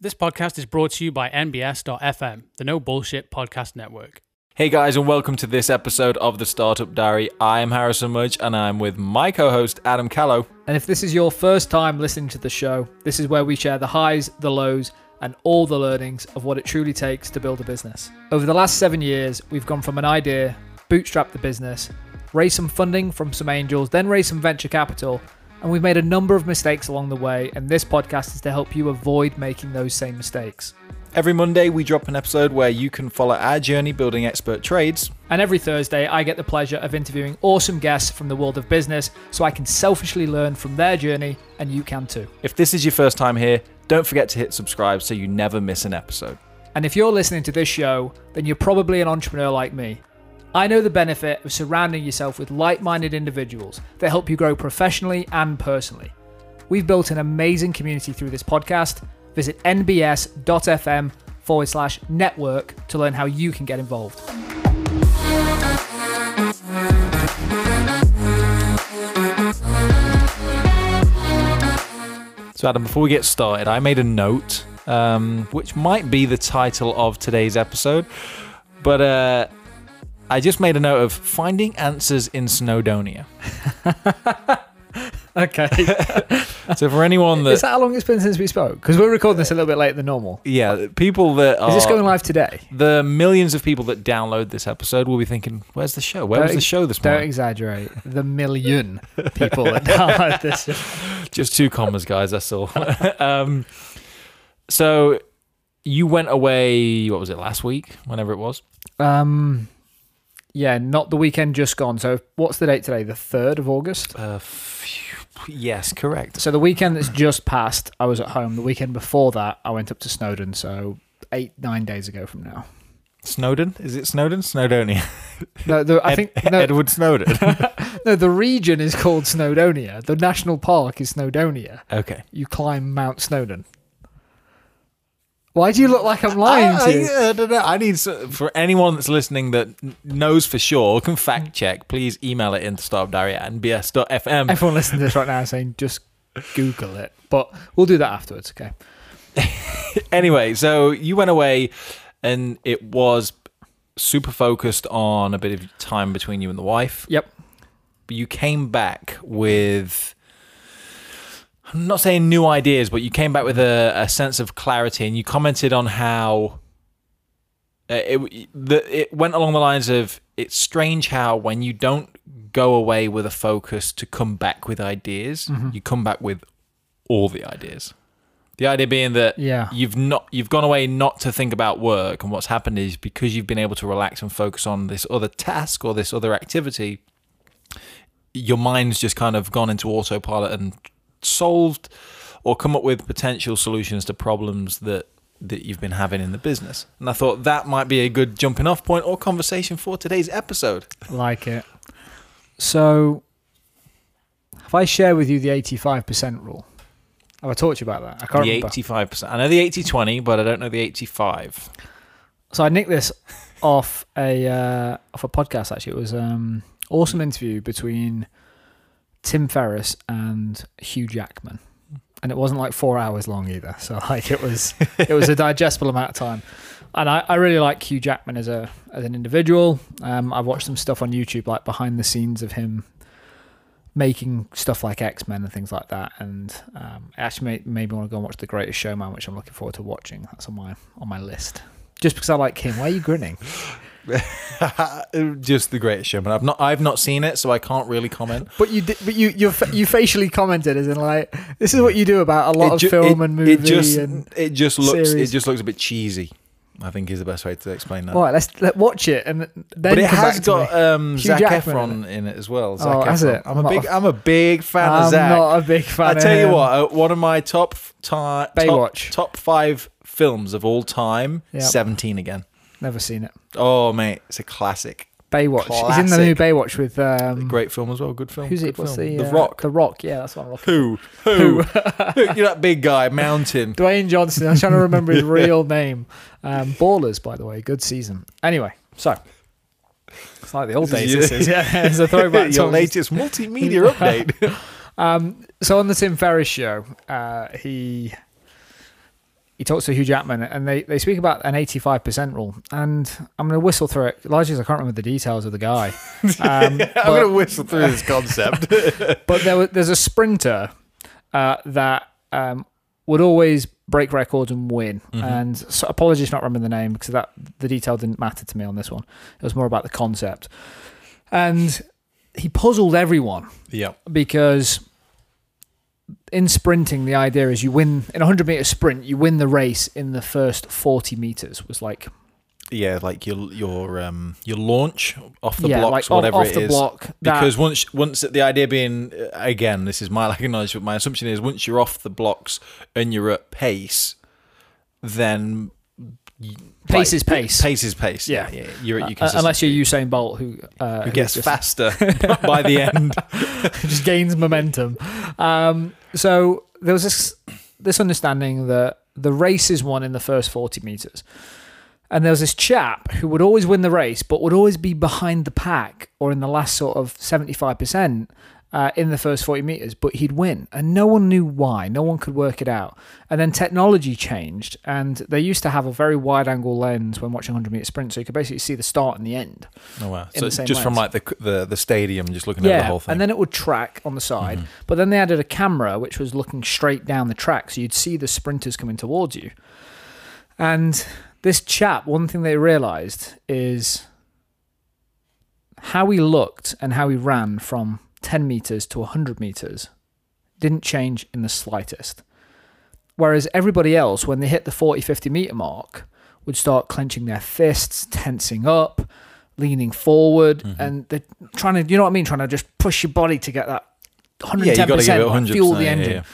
This podcast is brought to you by NBS.FM, the No Bullshit Podcast Network. Hey guys, and welcome to this episode of the Startup Diary. I am Harrison Mudge, and I'm with my co-host Adam Callow. And if this is your first time listening to the show, this is where we share the highs, the lows, and all the learnings of what it truly takes to build a business. Over the last seven years, we've gone from an idea, bootstrap the business, raise some funding from some angels, then raise some venture capital, and we've made a number of mistakes along the way, and this podcast is to help you avoid making those same mistakes. Every Monday, we drop an episode where you can follow our journey building expert trades. And every Thursday, I get the pleasure of interviewing awesome guests from the world of business so I can selfishly learn from their journey, and you can too. If this is your first time here, don't forget to hit subscribe so you never miss an episode. And if you're listening to this show, then you're probably an entrepreneur like me. I know the benefit of surrounding yourself with like minded individuals that help you grow professionally and personally. We've built an amazing community through this podcast. Visit nbs.fm forward slash network to learn how you can get involved. So, Adam, before we get started, I made a note, um, which might be the title of today's episode, but uh, I just made a note of finding answers in Snowdonia. Okay. So, for anyone that, Is that how long it's been since we spoke? Because we're recording this a little bit later than normal. yeah, people that are Is this going live today? the millions of people that download this episode will be thinking, "Where's the show? Where Don't- the show this Don't morning?" exaggerate. The million people that download this. Just two commas, guys. That's all. um, so you went away. What was it last week? Whenever it was. Um, yeah, not the weekend just gone. So what's the date today? The third of August. Uh, phew, yes, correct. So the weekend that's just passed, I was at home. The weekend before that, I went up to Snowdon. So eight nine days ago from now. Snowden? Is it Snowden? Snowdonia. No, the, I Ed- think no, Edward Snowden. no, the region is called Snowdonia. The national park is Snowdonia. okay. You climb Mount Snowdon. Why do you look like I'm lying I, to you? I, I don't know. I need for anyone that's listening that n- knows for sure can fact check. Please email it into startupdiary at nbs.fm. Everyone listening to this right now is saying just Google it, but we'll do that afterwards. Okay. anyway, so you went away and it was super focused on a bit of time between you and the wife. Yep. But you came back with I'm not saying new ideas, but you came back with a, a sense of clarity and you commented on how uh, it the, it went along the lines of it's strange how when you don't go away with a focus to come back with ideas, you come back with all the ideas. The idea being that Yeah. you've not you've gone away not to think about work and what's happened is because you've been able to relax and focus on this other task or this other activity your mind's just kind of gone into autopilot and solved or come up with potential solutions to problems that that you've been having in the business and i thought that might be a good jumping off point or conversation for today's episode Like it. So, have I shared with you the 85% rule? Have I talked to you about that? I can't the remember. 85% i know the 80-20 but i don't know the 85 So I nicked this off a uh, off a podcast. Actually, it was um awesome interview between Tim Ferriss and Hugh Jackman, and it wasn't like four hours long either. So like it was it was a digestible amount of time. And I, I really like Hugh Jackman as a as an individual. Um, I've watched some stuff on YouTube, like behind the scenes of him making stuff like X Men and things like that. And um, actually made, made me want to go and watch The Greatest Showman, which I'm looking forward to watching. That's on my on my list. Just because I like him. Why are you grinning? just the greatest showman i've not i've not seen it so i can't really comment But you did, but you you you facially commented as in like this is what you do about a lot of ju- film and movie it just and it just looks series. it just looks a bit cheesy i think is the best way to explain that all right. Let's let watch it and then but it has got um, Hugh Zac Jackman Efron in it. as well. Zac Oh, has it? I'm I'm a big, a- I'm a big fan I'm of Zac. not a big fan. I of tell you what, uh, one of my top top Baywatch. top five films of all time. Yep. Seventeen again. Never seen it. Oh mate, it's a classic. Baywatch. He's in the new Baywatch with um. Great film as well. Good film. Who's Good it? What's film. the The uh, Rock? The Rock. Yeah, that's what I'm looking. Who? Who? You're that big guy, Mountain. Dwayne Johnson. I'm trying to remember his real name. Um, Ballers, by the way, good season. Anyway, so it's like the old days. This is yeah, it's a throwback. Your latest multimedia update. Um, so on the Tim Ferriss show, uh, he he talks to Hugh Jackman, and they, they speak about an 85% rule. And I'm going to whistle through it, largely because I can't remember the details of the guy. Um, I'm going to whistle through this concept. but there was, there's a sprinter uh, that um, would always break records and win. And so, apologies for not remembering the name because that the detail didn't matter to me on this one. It was more about the concept. And he puzzled everyone yeah. because in sprinting, the idea is you win in a 100 meter sprint, you win the race in the first 40 meters. Was like Yeah, like your your um your launch off the yeah, blocks, like whatever off it the is. block. that- Because once once the idea being uh, again, this is my lack of knowledge, but my assumption is once you're off the blocks and you're at pace, then Pace like, is pace. Pace is pace. Yeah, Yeah. yeah. You're at your uh, unless you're Usain Bolt, who uh, who gets just- faster by the end. just gains momentum. Um, so there was this this understanding that the race is won in the first 40 meters. And there was this chap who would always win the race, but would always be behind the pack or in the last sort of 75% uh, in the first 40 meters, but he'd win. And no one knew why. No one could work it out. And then technology changed, and they used to have a very wide angle lens when watching 100 meter sprint, so you could basically see the start and the end. Oh wow! So just from like the the the stadium, just looking at the whole thing. Mm-hmm. And then it would track on the side. But then they added a camera which was looking straight down the track. So you'd see the sprinters coming towards you. And this chap, one thing they realized is how he looked and how he ran from 10 meters to 100 meters didn't change in the slightest. Whereas everybody else, when they hit the 40, 50 meter mark, would start clenching their fists, tensing up, leaning forward, Mm-hmm. and they're trying to, you know what I mean? Trying to just push your body to get that 110% yeah, you got to give it like, 100. fuel the engine.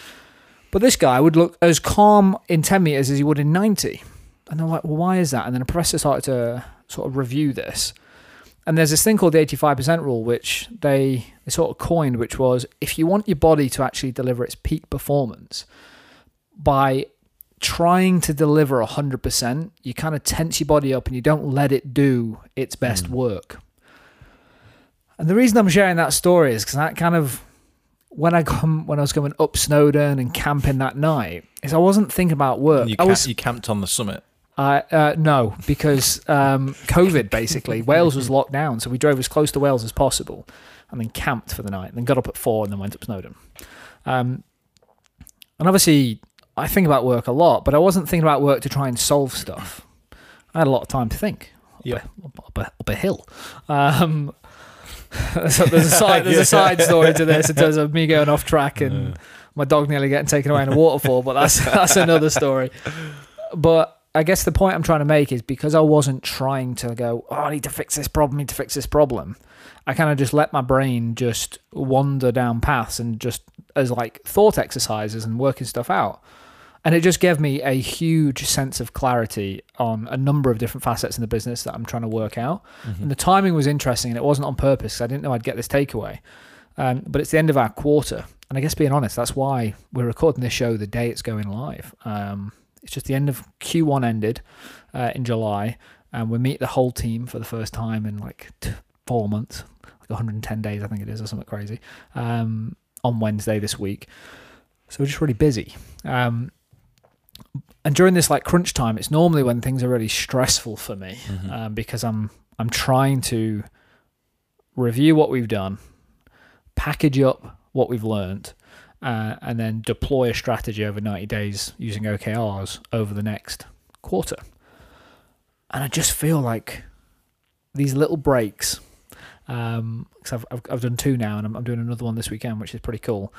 But this guy would look as calm in 10 meters as he would in 90. And they're like, well, why is that? And then a professor started to sort of review this. And there's this thing called the 85% rule, which they, they sort of coined, which was if you want your body to actually deliver its peak performance by trying to deliver 100%, you kind of tense your body up and you don't let it do its best hmm. work. And the reason I'm sharing that story is because that kind of when I come when I was going up Snowdon and camping that night, is I wasn't thinking about work. You, I ca- was you camped on the summit. Uh, uh, no, because um, COVID basically. Wales was locked down, so we drove as close to Wales as possible, and then camped for the night. And then got up at four, and then went up Snowdon. Um, and obviously, I think about work a lot, but I wasn't thinking about work to try and solve stuff. I had a lot of time to think. Up, Yeah. a, up, a, up a hill. Um, so there's a side there's a side story to this in terms of me going off track and my dog nearly getting taken away in a waterfall, but that's that's another story. But I guess the point I'm trying to make is because I wasn't trying to go, oh, I need to fix this problem, I need to fix this problem. I kind of just let my brain just wander down paths and just as like thought exercises and working stuff out. And it just gave me a huge sense of clarity on a number of different facets in the business that I'm trying to work out. And the timing was interesting and it wasn't on purpose. I didn't know I'd get this takeaway. Um, but it's the end of our quarter. And I guess being honest, that's why we're recording this show the day it's going live. Um, it's just the end of Q1 ended uh, in July, and we meet the whole team for the first time in like t- four months, like 110 days, I think it is, or something crazy, um, on Wednesday this week. So we're just really busy. Um, and during this like crunch time, it's normally when things are really stressful for me um, because I'm I'm trying to review what we've done, package up what we've learned, uh, and then deploy a strategy over 90 days using OKRs over the next quarter. And I just feel like these little breaks, um, because I've, I've, I've done two now, and I'm, I'm doing another one this weekend, which is pretty cool.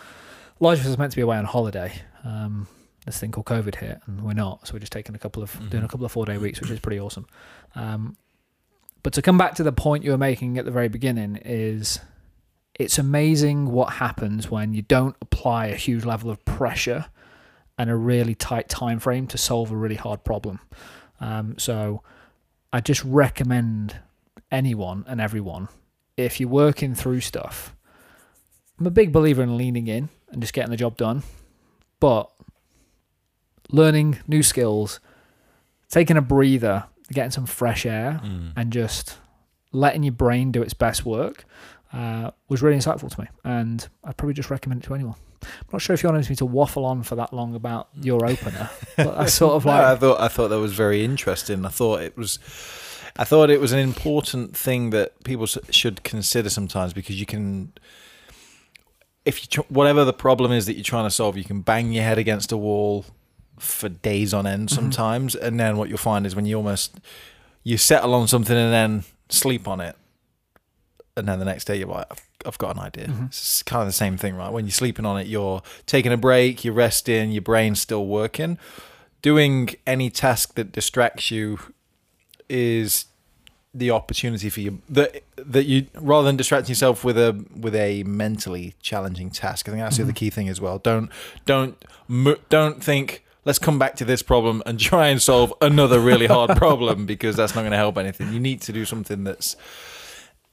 Largely was meant to be away on holiday. Um, this thing called COVID hit, and we're not, so we're just taking a couple of doing a couple of four day weeks, which is pretty awesome. Um, but to come back to the point you were making at the very beginning is it's amazing what happens when you don't apply a huge level of pressure and a really tight time frame to solve a really hard problem. Um, so I just recommend anyone and everyone if you're working through stuff. I'm a big believer in leaning in and just getting the job done, but learning new skills, taking a breather, getting some fresh air, Mm. and just letting your brain do its best work uh, was really insightful to me. And I'd probably just recommend it to anyone. I'm not sure if you wanted me to waffle on for that long about your opener, but I sort of No, I thought I thought that was very interesting. I thought it was, I thought it was an important thing that people should consider sometimes because you can, if you tr- whatever the problem is that you're trying to solve, you can bang your head against a wall for days on end Mm-hmm. sometimes, and then what you'll find is when you almost you settle on something and then sleep on it, and then the next day you're like, I've, I've got an idea. Mm-hmm. It's kind of the same thing, right? When you're sleeping on it, you're taking a break, you're resting, your brain's still working. Doing any task that distracts you is the opportunity for you that that you rather than distracting yourself with a with a mentally challenging task. I think that's the other key thing as well. Don't don't don't think let's come back to this problem and try and solve another really hard problem because that's not going to help anything. You need to do something that's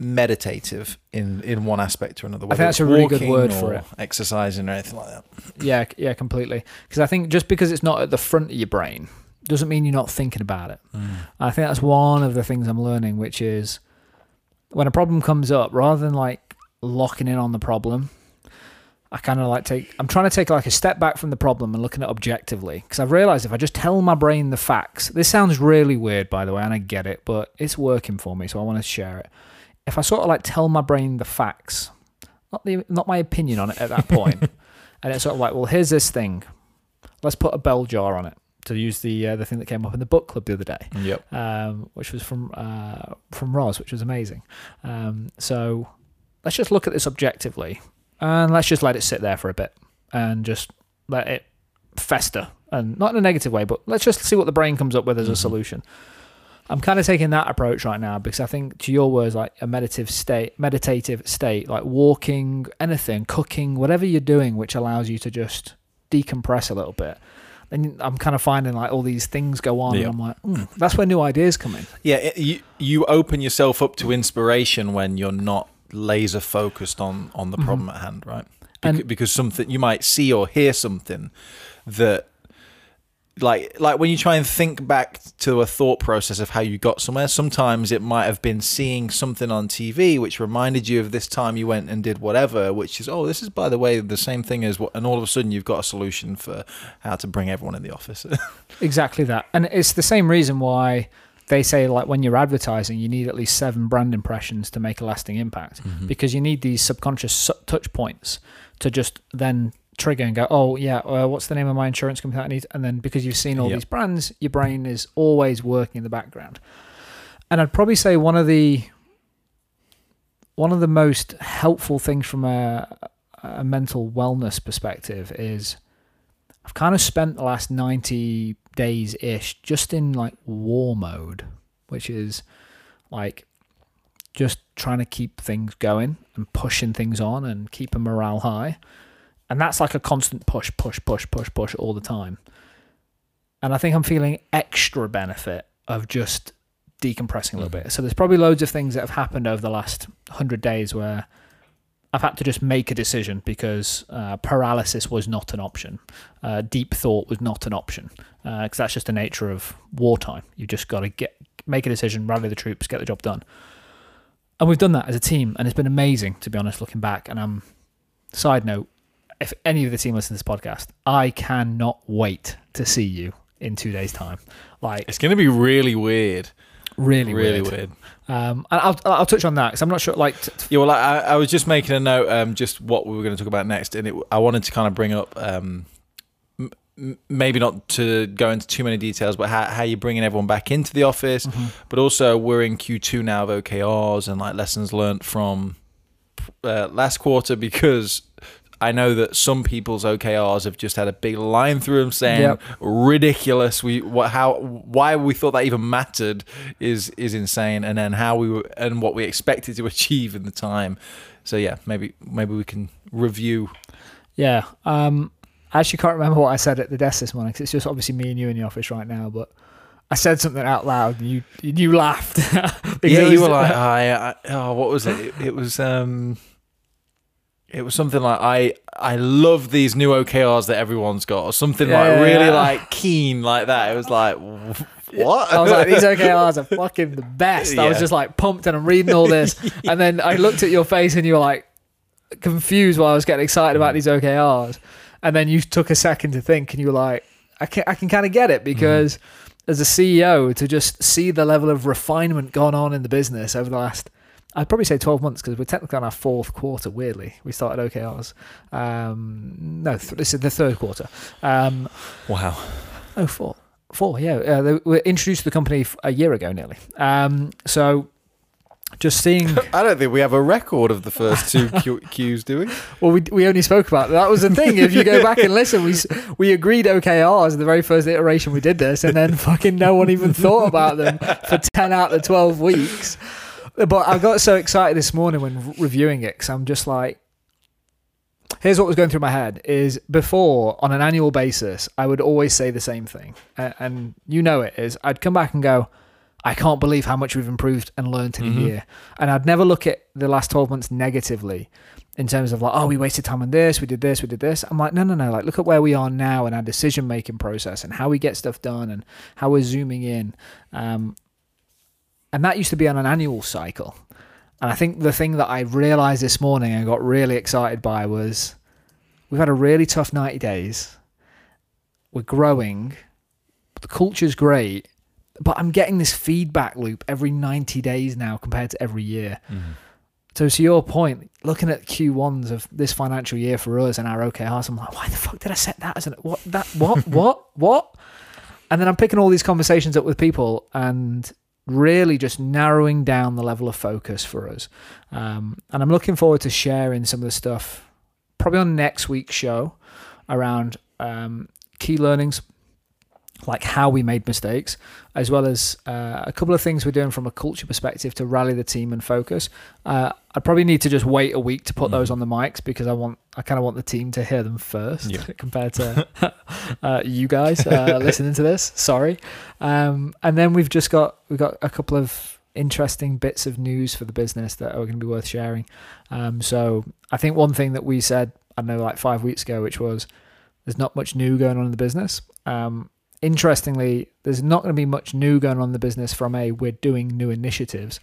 meditative in in one aspect or another. I think that's a really good word for or it. Exercising or anything like that. yeah, yeah, completely. Because I think just because it's not at the front of your brain doesn't mean you're not thinking about it. Mm. I think that's one of the things I'm learning, which is when a problem comes up, rather than like locking in on the problem, I kind of like take. I'm trying to take like a step back from the problem and looking at it objectively because I've realized if I just tell my brain the facts, this sounds really weird, by the way, and I get it, but it's working for me, so I want to share it. If I sort of like tell my brain the facts, not the not my opinion on it at that point, and it's sort of like, well, here's this thing. Let's put a bell jar on it to use the uh, the thing that came up in the book club the other day Yep. um, which was from uh, from Roz, which was amazing. Um, so let's just look at this objectively, and let's just let it sit there for a bit, and just let it fester, and not in a negative way, but let's just see what the brain comes up with as a Mhm. solution. I'm kind of taking that approach right now because I think, to your words, like a meditative state, meditative state, like walking, anything, cooking, whatever you're doing, which allows you to just decompress a little bit. Then I'm kind of finding like all these things go on, Yeah. and I'm like, mm, that's where new ideas come in. Yeah, it, you you open yourself up to inspiration when you're not laser focused on on the problem at hand, right? Bec- And- because something you might see or hear something that like like when you try and think back to a thought process of how you got somewhere sometimes it might have been seeing something on TV which reminded you of this time you went and did whatever which is oh this is by the way the same thing as what and all of a sudden you've got a solution for how to bring everyone in the office. Exactly that. And it's the same reason why they say like when you're advertising you need at least seven brand impressions to make a lasting impact. Mm-hmm. Because you need these subconscious touch points to just then trigger and go oh yeah uh, what's the name of my insurance company that I need and then because you've seen all Yep. these brands your brain is always working in the background and I'd probably say one of the one of the most helpful things from a, a mental wellness perspective is I've kind of spent the last 90 days ish just in like war mode, which is like just trying to keep things going and pushing things on and keep a morale high. And that's like a constant push, push, push, push, push all the time. And I think I'm feeling extra benefit of just decompressing a little bit. So there's probably loads of things that have happened over the last 100 days where I've had to just make a decision because uh, paralysis was not an option. Uh, deep thought was not an option because that's just the nature of wartime. You just got to get make a decision, rally the troops, get the job done. And we've done that as a team, and it's been amazing to be honest. Looking back, and um, side note, if any of the team listen to this podcast, I cannot wait to see you in two days' time. Like it's going to be really weird really, really weird. weird. Um, and I'll I'll touch on that because I'm not sure. Like, t- Yeah, well, I, I was just making a note, um, just what we were going to talk about next, and it, I wanted to kind of bring up, um, m- maybe not to go into too many details, but how, how you're bringing everyone back into the office, but also we're in Q2 now of OKRs and like lessons learned from uh, last quarter because I know that some people's OKRs have just had a big line through them saying Yep. ridiculous. We what how why we thought that even mattered is is insane, and then how we were and what we expected to achieve in the time. So yeah, maybe maybe we can review. yeah. Um, I actually can't remember what I said at the desk this morning 'cause it's just obviously me and you in the office right now. But I said something out loud and you you laughed. Because Yeah, you were like, I, I, oh, what was it? it? It was um, it was something like I I love these new OKRs that everyone's got, or something Yeah, like yeah, really yeah. like keen like that. It was like what? I was like, these OKRs are fucking the best. I was just like pumped and I'm reading all this. And then I looked at your face and you were like, confused while I was getting excited about mm. these OKRs, and then you took a second to think, and you were like, I can I can kind of get it mm. because as a CEO to just see the level of refinement gone on in the business over the last. I'd probably say 12 months because we're technically on our fourth quarter, weirdly. We started OKRs. Um, no, th- this is the third quarter. Um, Wow. Oh, four. Four, yeah. Uh, they were introduced to the company a year ago nearly. Um, so just seeing. I don't think we have a record of the first two Q- Qs, do we? well, we, we only spoke about that was the thing. If you go back and listen, we we agreed OKRs the very first iteration we did this, and then fucking no one even thought about them for ten out of twelve weeks. But I got so excited this morning when reviewing it because I'm just like, here's what was going through my head: is before on an annual basis, I would always say the same thing, and, and you know it is. I'd come back and go. I can't believe how much we've improved and learned in Mhm. a year. And I'd never look at the last 12 months negatively in terms of like, oh, we wasted time on this, we did this, we did this. I'm like, no, no, no. Like, look at where we are now and our decision making process and how we get stuff done and how we're zooming in. Um, and that used to be on an annual cycle. And I think the thing that I realized this morning and got really excited by was we've had a really tough 90 days. We're growing. The culture's great. But I'm getting this feedback loop every 90 days now compared to every year. Mm-hmm. So to your point, looking at Q1s of this financial year for us and our OKRs, I'm like, why the fuck did I set that as an what that what what what? And then I'm picking all these conversations up with people and really just narrowing down the level of focus for us. Um, and I'm looking forward to sharing some of the stuff probably on next week's show around um, key learnings, like how we made mistakes, as well as uh, a couple of things we're doing from a culture perspective to rally the team and focus. Uh, I probably need to just wait a week to put those on the mics because I want I kind of want the team to hear them first Yeah. compared to uh, you guys uh, listening to this. Sorry, um, and then we've just got we've got a couple of interesting bits of news for the business that are going to be worth sharing. Um, so I think one thing that we said I don't know like five weeks ago, which was there's not much new going on in the business. Um, interestingly, there's not going to be much new going on in the business from a we're doing new initiatives,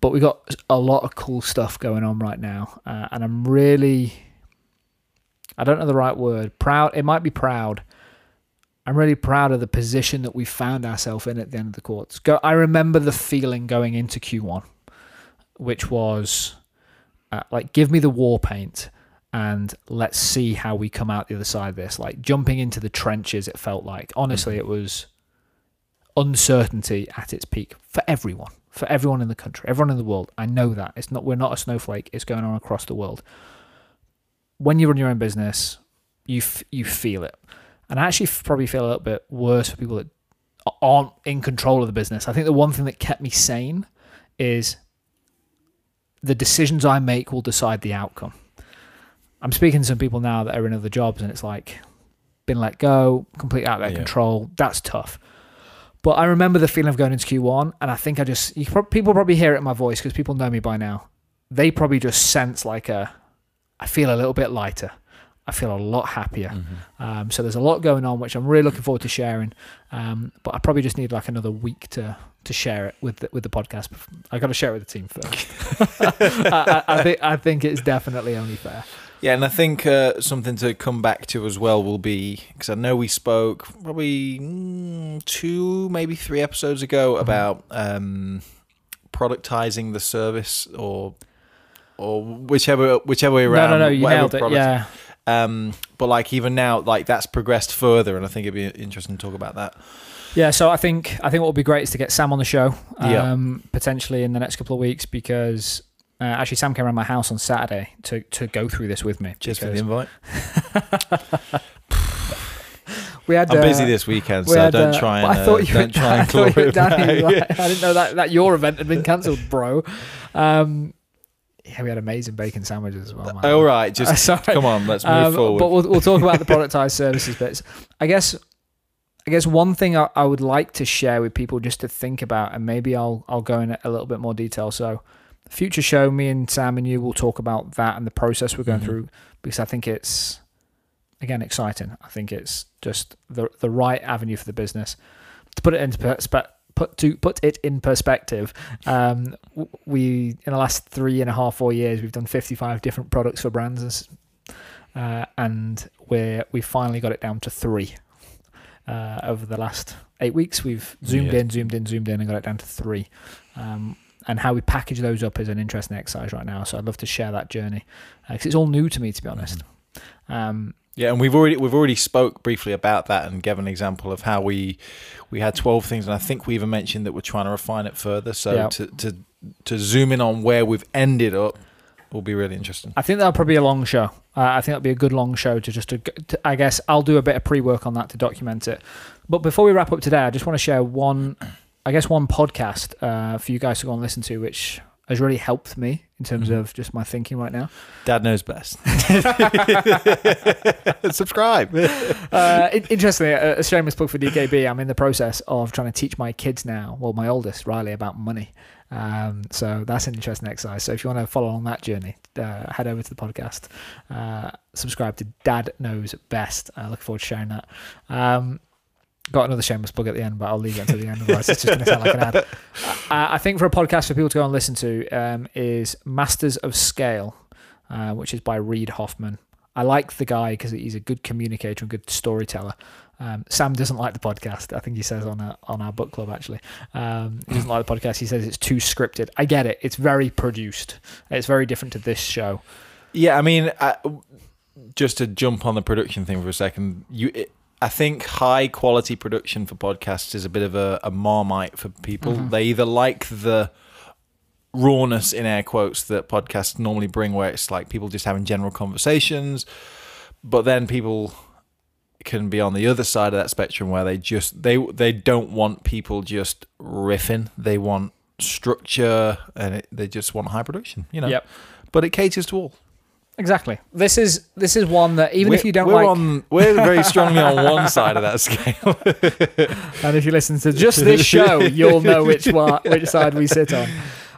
but we got a lot of cool stuff going on right now, uh, and I'm really, I don't know the right word, proud. It might be proud. I'm really proud of the position that we found ourselves in at the end of the courts. Go, I remember the feeling going into Q1, which was uh, like, give me the war paint and let's see how we come out the other side of this. Like jumping into the trenches, it felt like. Honestly, it was uncertainty at its peak for everyone, for everyone in the country, everyone in the world. I know that it's not. We're not a snowflake. It's going on across the world. When you run your own business, you f- you feel it, and I actually probably feel a little bit worse for people that aren't in control of the business. I think the one thing that kept me sane is the decisions I make will decide the outcome. I'm speaking to some people now that are in other jobs, and it's like been let go, completely out of their Yeah. control. That's tough. But I remember the feeling of going into Q1, and I think I just you, people probably hear it in my voice because people know me by now. They probably just sense like a, I feel a little bit lighter. I feel a lot happier. Mm-hmm. Um, so there's a lot going on, which I'm really looking forward to sharing. Um, but I probably just need like another week to to share it with the, with the podcast. I got to share it with the team first. I, I, I think I think it's definitely only fair. Yeah, and I think uh, something to come back to as well will be because I know we spoke probably mm, two, maybe three episodes ago Mm-hmm. about um, productizing the service or or whichever whichever way around. no, no, no, you nailed it. Yeah, Um, but like even now, like that's progressed further, and I think it'd be interesting to talk about that. Yeah, so I think I think what would be great is to get Sam on the show, Yeah. um, potentially in the next couple of weeks because uh, actually Sam came around my house on Saturday to to go through this with me. Just for the invite. we had I'm uh, busy this weekend, we so had, don't uh, try and I thought uh, you don't try and were glorify. Danny, like, I didn't know that that your event had been cancelled, bro. Um, yeah, we had amazing bacon sandwiches as well. Man. All right, just Sorry. come on, let's move Um, forward. But we'll, we'll talk about the productized services bits. I guess, I guess one thing I, I would like to share with people just to think about, and maybe I'll I'll go in a little bit more detail. So, future show, me and Sam and you will talk about that and the process we're going Mhm. through because I think it's again exciting. I think it's just the the right avenue for the business. To put it into perspe- put to put it in perspective, um, we in the last three and a half four years we've done 55 different products for brands, and uh, and we're we finally got it down to three. Uh, over the last eight weeks, we've zoomed Yeah. in, zoomed in, zoomed in, and got it down to three. Um, and how we package those up is an interesting exercise right now. So I'd love to share that journey because it's all new to me, to be honest. Um, Yeah, and we've already we've already spoke briefly about that and gave an example of how we we had twelve things, and I think we even mentioned that we're trying to refine it further. So Yeah. to to to zoom in on where we've ended up will be really interesting. I think that'll probably be a long show. Uh, I think that'll be a good long show to just to, to. I guess I'll do a bit of pre-work on that to document it. But before we wrap up today, I just want to share one, I guess one podcast uh, for you guys to go and listen to, which has really helped me in terms Mhm. of just my thinking right now. Dad knows best. Subscribe. Uh, interestingly, a, a shameless plug for DKB. I'm in the process of trying to teach my kids now, well, my oldest Riley, about money. Um, so that's an interesting exercise. So if you want to follow on that journey, uh, head over to the podcast, uh, subscribe to Dad Knows Best. I look forward to sharing that. Um, got another shameless plug at the end, but I'll leave it until the end. Otherwise, it's just going to sound like an ad. Uh, I think for a podcast for people to go and listen to um, is Masters of Scale, uh, which is by Reid Hoffman. I like the guy because he's a good communicator and good storyteller. Um, Sam doesn't like the podcast. I think he says on our, on our book club actually. Um, he doesn't like the podcast. He says it's too scripted. I get it. It's very produced. It's very different to this show. Yeah, I mean, I, just to jump on the production thing for a second, you, it, I think high quality production for podcasts is a bit of a, a marmite for people. Mhm. They either like the rawness in air quotes that podcasts normally bring, where it's like people just having general conversations, but then people can be on the other side of that spectrum where they just they they don't want people just riffing. They want structure and it, they just want high production. You know. Yep. But it caters to all. Exactly. This is this is one that even if We're- you don't we're like, on, we're very strongly on one side of that scale. and if you listen to just this show, you'll know which one, which side we sit on.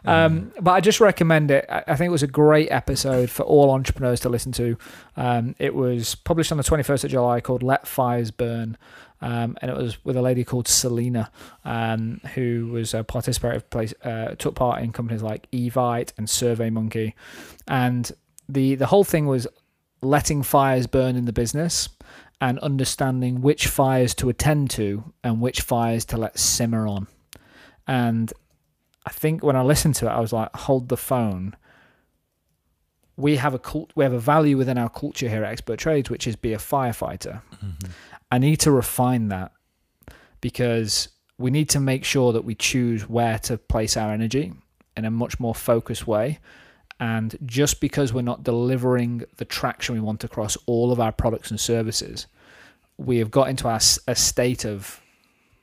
Um, but I just recommend it. I think it was a great episode for all entrepreneurs to listen to. Um, it was published on the 21st of July called Let Fires Burn. Um, and it was with a lady called Selina, um, who was a participator, place, uh, took part in companies like Evite and SurveyMonkey. And the, the whole thing was letting fires burn in the business and understanding which fires to attend to and which fires to let simmer on. And I think when I listened to it, I was like, hold the phone. We have a cult, we have a value within our culture here at Expert Trades, which is be a firefighter. Mm-hmm. I need to refine that because we need to make sure that we choose where to place our energy in a much more focused way. And just because we're not delivering the traction we want across all of our products and services, we have got into our, a state of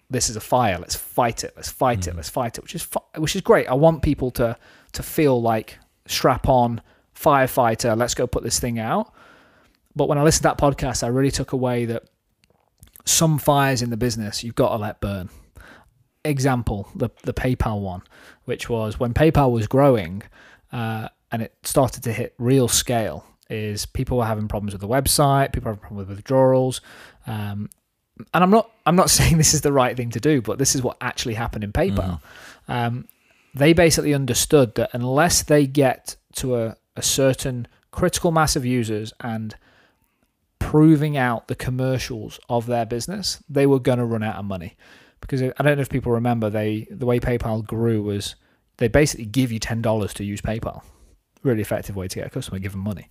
this is a fire. Let's fight it. Let's fight it. Mhm. Let's fight it. Which is which is great. I want people to to feel like strap on firefighter. Let's go put this thing out. But when I listened to that podcast, I really took away that some fires in the business you've got to let burn. Example: the the PayPal one, which was when PayPal was growing, uh, and it started to hit real scale. Is people were having problems with the website, people were having problems with withdrawals, um, and I'm not I'm not saying this is the right thing to do, but this is what actually happened in PayPal. Um, they basically understood that unless they get to a, a certain critical mass of users and proving out the commercials of their business, they were going to run out of money. Because I don't know if people remember, they the way PayPal grew was they basically give you ten dollars to use PayPal. Really effective way to get a customer, give them money.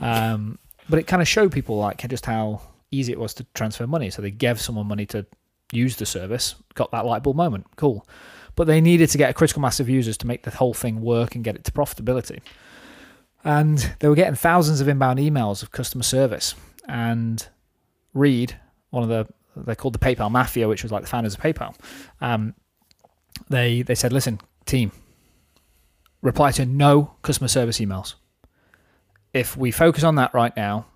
Um, but it kind of showed people like just how easy it was to transfer money. So they gave someone money to use the service, got that light bulb moment, cool. But they needed to get a critical mass of users to make the whole thing work and get it to profitability. And they were getting thousands of inbound emails of customer service. And Reid, one of the they're called the PayPal Mafia, which was like the founders of PayPal. Um, they they said, listen, team, reply to no customer service emails. If we focus on that right now,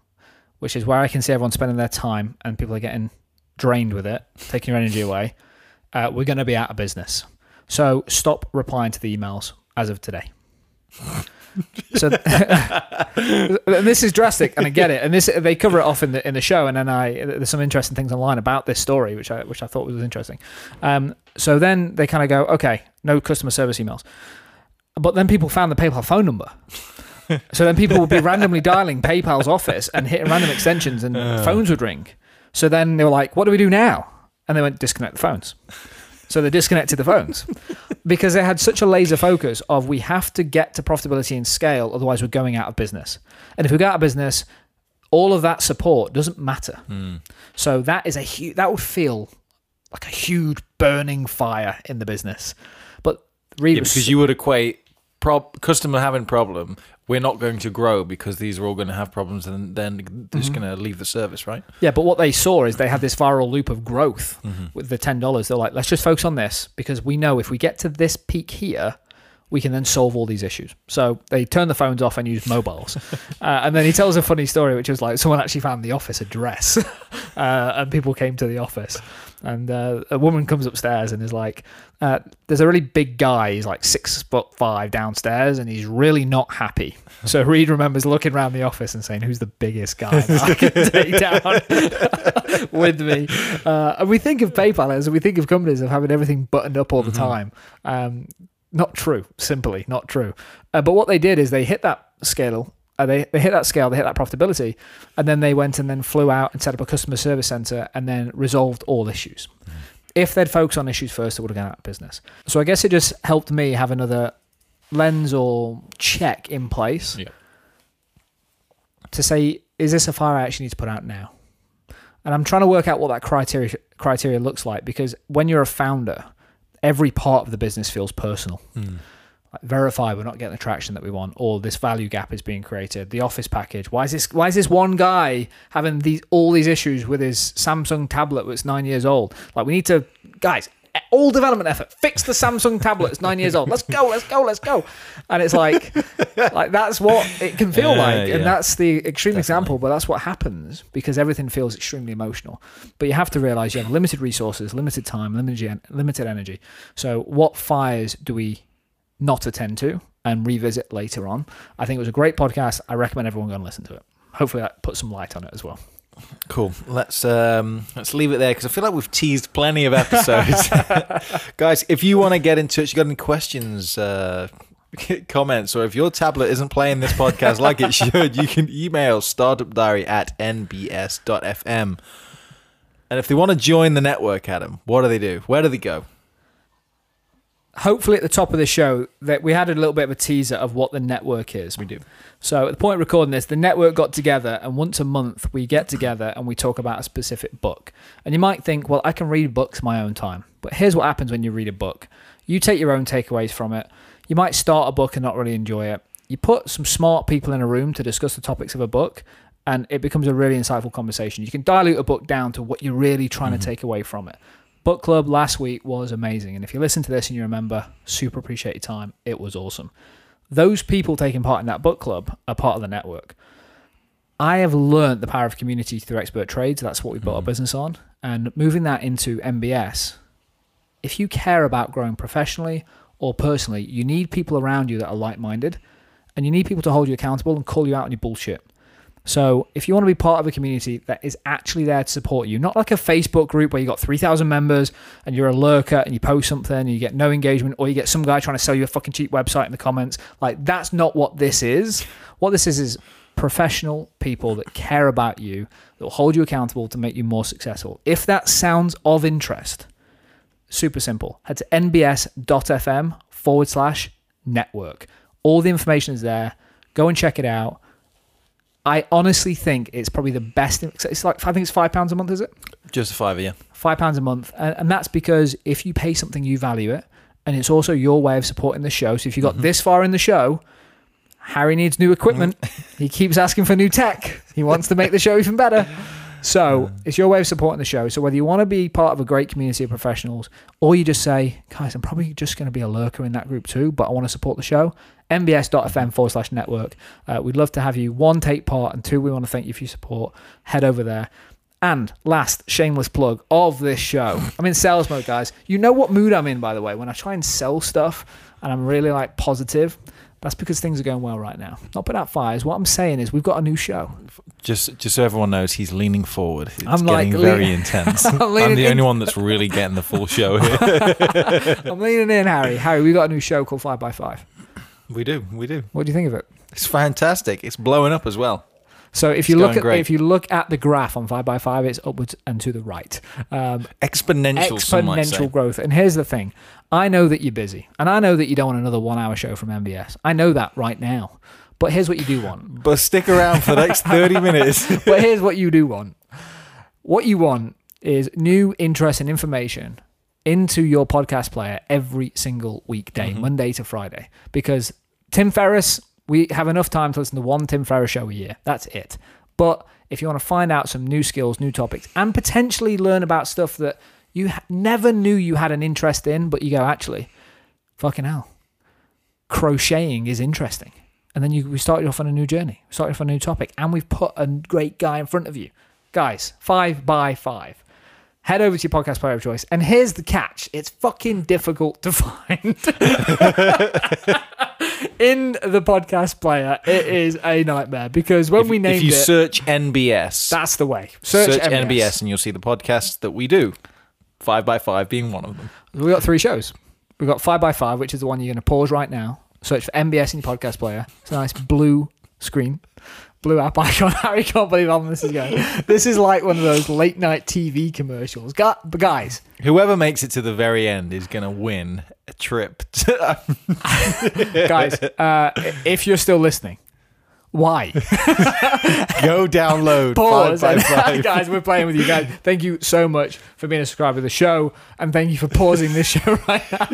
which is where I can see everyone spending their time and people are getting drained with it, taking your energy away, uh, we're going to be out of business. So stop replying to the emails as of today. So this is drastic, and I get it. And this they cover it off in the in the show, and then I there's some interesting things online about this story, which I which I thought was interesting. Um, so then they kind of go, okay, no customer service emails, but then people found the PayPal phone number. so then people would be randomly dialing PayPal's office and hitting random extensions, and phones would ring. So then they were like, "What do we do now?" And they went, "Disconnect the phones." So they disconnected the phones because they had such a laser focus of we have to get to profitability and scale, otherwise we're going out of business. And if we go out of business, all of that support doesn't matter. Hmm. So that is a huge. That would feel like a huge burning fire in the business. But Reid Yeah, because you would equate prob- customer having problem. We're not going to grow because these are all going to have problems, and then they're just going to leave the service, right? Yeah, but what they saw is they had this viral loop of growth Mm-hmm. with the ten dollars. They're like, let's just focus on this because we know if we get to this peak here, we can then solve all these issues. So they turned the phones off and used mobiles. uh, and then he tells a funny story, which was like someone actually found the office address, uh, and people came to the office, and uh, a woman comes upstairs and is like, uh, "There's a really big guy. He's like six foot five downstairs, and he's really not happy." So Reid remembers looking around the office and saying, "Who's the biggest guy that I can take down with me?" Uh, and we think of PayPal as we think of companies of having everything buttoned up all the time. Um, not true, simply not true. Uh, but what they did is they hit that scale. Uh, they, they hit that scale, they hit that profitability, and then they went and then flew out and set up a customer service center and then resolved all issues. If they'd focused on issues first, they would have gone out of business. So I guess it just helped me have another lens or check in place Yeah. to say, is this a fire I actually need to put out now? And I'm trying to work out what that criteria criteria looks like because when you're a founder, every part of the business feels personal. Like verify we're not getting the traction that we want, or this value gap is being created. The office package. Why is this? Why is this one guy having these all these issues with his Samsung tablet that's nine years old? Like we need to, guys. All development effort. Fix the Samsung tablet. It's nine years old. Let's go. Let's go. Let's go. And it's like, like that's what it can feel Yeah, like, yeah. and that's the extreme example. But that's what happens because everything feels extremely emotional. But you have to realize you have limited resources, limited time, limited limited energy. So what fires do we not attend to and revisit later on? I think it was a great podcast. I recommend everyone go and listen to it. Hopefully, that puts some light on it as well. Cool. Let's um, let's leave it there because I feel like we've teased plenty of episodes, guys. If you want to get in touch, you got any questions, uh, comments, or if your tablet isn't playing this podcast like it should, you can email startupdiary at nbs.fm. And if they want to join the network, Adam, what do they do? Where do they go? Hopefully at the top of the show that we had a little bit of a teaser of what the network is. We do. So at the point of recording this, the network got together and once a month we get together and we talk about a specific book. And you might think, well, I can read books my own time. But here's what happens when you read a book. You take your own takeaways from it. You might start a book and not really enjoy it. You put some smart people in a room to discuss the topics of a book and it becomes a really insightful conversation. You can dilute a book down to what you're really trying to mm-hmm. take away from it. Book club last week was amazing. And if you listen to this and you remember, super appreciate your time. It was awesome. Those people taking part in that book club are part of the network. I have learned the power of community through expert trades. That's what we built our mm-hmm. business on. And moving that into NBS, if you care about growing professionally or personally, you need people around you that are like minded and you need people to hold you accountable and call you out on your bullshit. So if you want to be part of a community that is actually there to support you, not like a Facebook group where you got 3,000 members and you're a lurker and you post something and you get no engagement or you get some guy trying to sell you a fucking cheap website in the comments, like that's not what this is. What this is is professional people that care about you, that will hold you accountable to make you more successful. If that sounds of interest, super simple. Head to nbs.fm forward slash network. All the information is there. Go and check it out. I honestly think it's probably the best. It's like I think it's five pounds a month, is it? Just a fiver, yeah. Five pounds a month, and, and that's because if you pay something, you value it, and it's also your way of supporting the show. So if you got mm-hmm. this far in the show, Harry needs new equipment. Mm-hmm. he keeps asking for new tech. He wants to make the show even better. So it's your way of supporting the show. So whether you want to be part of a great community of professionals, or you just say, guys, I'm probably just going to be a lurker in that group too, but I want to support the show. nbs.fm forward slash network. Uh, we'd love to have you. One, take part, and two, we want to thank you for your support. Head over there. And last, shameless plug of this show. I'm in sales mode, guys. You know what mood I'm in, by the way, when I try and sell stuff and I'm really like positive. That's because things are going well right now. Not put out fires. What I'm saying is we've got a new show. Just just so everyone knows, he's leaning forward. It's I'm like getting lean- very intense. I'm I'm, the in- only one that's really getting the full show here. I'm leaning in, Harry. Harry, we've got a new show called Five by Five. we do, we do. What do you think of it? It's fantastic. It's blowing up as well. So if you It's look at great. if you look at the graph on five by five, it's upwards and to the right. Um, Exponential, some might say. exponential growth. And here's the thing: I know that you're busy, and I know that you don't want another one-hour show from NBS. I know that right now. But here's what you do want. But stick around for the next 30 minutes. but here's what you do want. What you want is new interest and information into your podcast player every single weekday, Mhm. Monday to Friday. Because Tim Ferriss, we have enough time to listen to one Tim Ferriss show a year. That's it. But if you want to find out some new skills, new topics, and potentially learn about stuff that you ha- never knew you had an interest in, but you go, actually, fucking hell, crocheting is interesting. And then you, we started off on a new journey, we started off on a new topic, and we've put a great guy in front of you. Guys, five by five. Head over to your podcast player of choice. And here's the catch it's fucking difficult to find. in the podcast player, it is a nightmare because when if, we named it, if you it, search NBS, that's the way. search, Search, NBS. and you'll see the podcast that we do. Five by five being one of them. We've got three shows. We've got 5 by 5 which is the one you're going to pause right now. Search for NBS in your podcast player. It's a nice blue screen, blue app icon. Harry can't believe how this is going. This is like one of those late night TV commercials. But guys, Whoever makes it to the very end is going to win a trip. To, guys, uh, if you're still listening, why? go download. Pause. Five by five. guys, we're playing with you guys. Thank you so much for being a subscriber to the show, and thank you for pausing this show right now.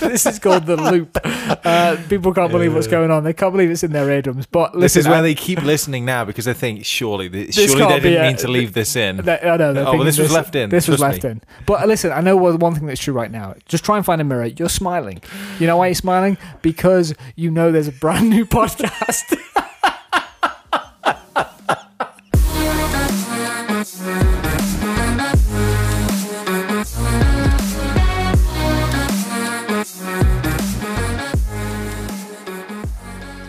this is called the loop. Uh, people can't believe what's going on. They can't believe it's in their eardrums. But This is where I- they keep listening now because they think surely, they, This surely they didn't a- mean to leave this in. They, I know. Oh, well, thinking this was left in, This was left me. in. But listen, I know one thing that's true right now. Just try and find a mirror. You're smiling. You know why you're smiling? Because you know there's a brand new podcast.